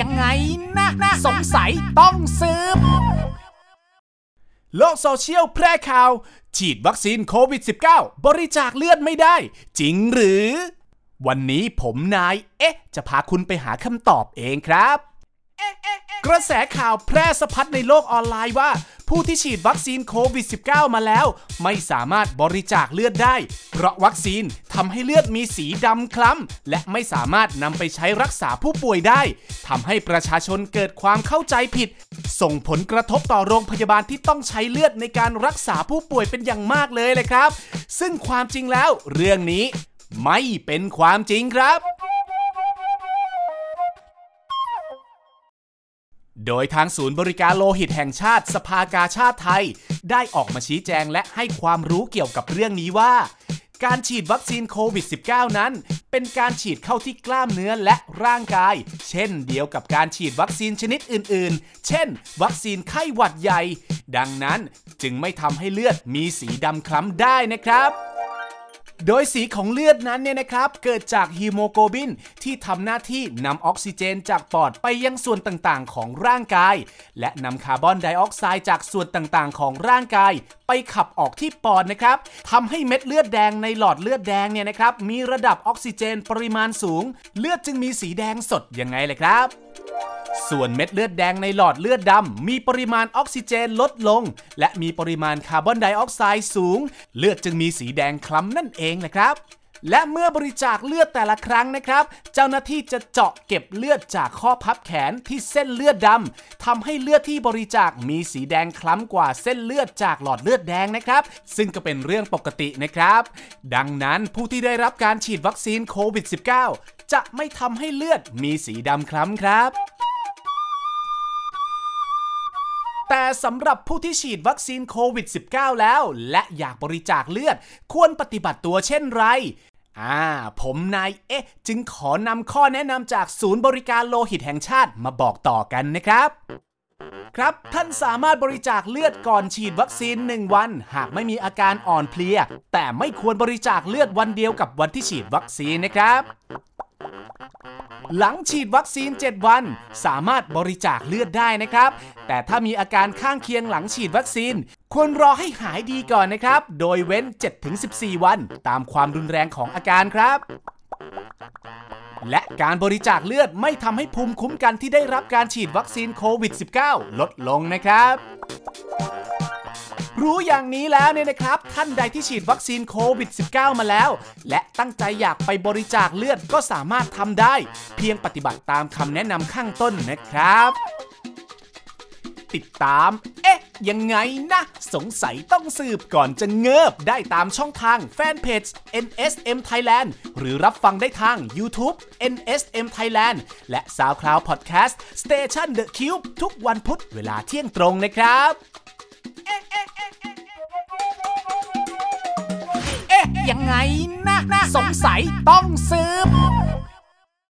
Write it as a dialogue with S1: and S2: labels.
S1: ยังไงนะนะสงสัยต้องสืบโลกโซเชียลแพร่ข่าว ฉีดวัคซีนโควิด -19 บริจาคเลือดไม่ได้ จริงหรือ วันนี้ผมนาย เอ๊ะ จะพาคุณไปหาคำตอบเองครับกระแสข่าวแพร่สะพัดในโลกออนไลน์ว่า ผู้ที่ฉีดวัคซีนโควิด -19 มาแล้ว ไม่สามารถบริจาคเลือดได้ เพราะวัคซีนทำให้เลือดมีสีดำคล้ำ และไม่สามารถนำไปใช้รักษาผู้ป่วยได้ทำให้ประชาชนเกิดความเข้าใจผิด ส่งผลกระทบต่อโรงพยาบาลที่ต้องใช้เลือดในการรักษาผู้ป่วยเป็นอย่างมากเลยเลยครับ ซึ่งความจริงแล้วเรื่องนี้ไม่เป็นความจริงครับ โดยทางศูนย์บริการโลหิตแห่งชาติสภากาชาติไทย ได้ออกมาชี้แจงและให้ความรู้เกี่ยวกับเรื่องนี้ว่า การฉีดวัคซีนโควิด -19 นั้น เป็นการฉีดเข้าที่กล้ามเนื้อและร่างกาย เช่นเดียวกับการฉีดวัคซีนชนิดอื่นๆ เช่น วัคซีนไข้หวัดใหญ่ ดังนั้นจึงไม่ทำให้เลือดมีสีดำคล้ำได้นะครับ โดยสีของเลือดนั้นเนี่ยนะครับ เกิดจากฮีโมโกลบินที่ทำหน้าที่นำออกซิเจนจากปอดไปยังส่วนต่างๆ ของร่างกาย และนำคาร์บอนไดออกไซด์จากส่วนต่างๆ ของร่างกาย ไปขับออกที่ปอดนะครับทำให้เม็ดเลือดแดงในหลอดเลือดแดงเนี่ยนะครับมีระดับออกซิเจนปริมาณสูง เลือดจึงมีสีแดงสดยังไงเลยครับ ส่วนเม็ดเลือดแดงในหลอดเลือดดำมีปริมาณออกซิเจนลดลง และมีปริมาณคาร์บอนไดออกไซด์สูง เลือดจึงมีสีแดงคล้ำนั่นเองแหละครับ และเมื่อบริจาคเลือดแต่ละครั้งนะครับ เจ้าหน้าที่จะเจาะเก็บเลือดจากข้อพับแขนที่เส้นเลือดดำทำให้เลือดที่บริจาคมีสีแดงคล้ำกว่าเส้นเลือดจากหลอดเลือดแดงนะครับ ซึ่งก็เป็นเรื่องปกตินะครับ ดังนั้นผู้ที่ได้รับการฉีดวัคซีนโควิด -19 จะไม่ทำให้เลือดมีสีดำคล้ำครับ แต่สำหรับผู้ที่ฉีดวัคซีนโควิด -19 แล้ว และอยากบริจาคเลือด ควรปฏิบัติตัวเช่นไรอ่า ผมนายเอ๊ะ จึงขอนำข้อแนะนำจากศูนย์บริการโลหิตแห่งชาติมาบอกต่อกันนะครับครับ ท่านสามารถบริจาคเลือดก่อนฉีดวัคซีน 1 วัน หากไม่มีอาการอ่อนเพลีย แต่ไม่ควรบริจาคเลือดวันเดียวกับวันที่ฉีดวัคซีนนะครับ หลังฉีดวัคซีน 7 วัน สามารถบริจาคเลือดได้นะครับ แต่ถ้ามีอาการข้างเคียงหลังฉีดวัคซีน ควรรอให้หายดีก่อนนะครับ โดยเว้น 7-14 วัน ตามความรุนแรงของอาการครับ และการบริจาคเลือดไม่ทำให้ภูมิคุ้มกันที่ได้รับการฉีดวัคซีนโควิด -19 ลดลงนะครับ รู้อย่างนี้แล้วเนี่ยนะครับ ท่านใดที่ฉีดวัคซีนโควิด -19 มาแล้ว และตั้งใจอยากไปบริจาคเลือดก็สามารถทำได้ เพียงปฏิบัติตามคำแนะนำข้างต้นนะครับ ติดตาม เอ๊ะ ยังไงนะ สงสัยต้องสืบก่อนจะเงิบได้ตามช่องทางแฟนเพจ NSM Thailand หรือรับฟังได้ทาง YouTube NSM Thailand และ SoundCloud Podcast Station The Cube ทุกวันพุธเวลาเที่ยงตรงนะครับ ยังไงนะนะ สงสัยต้องซืบ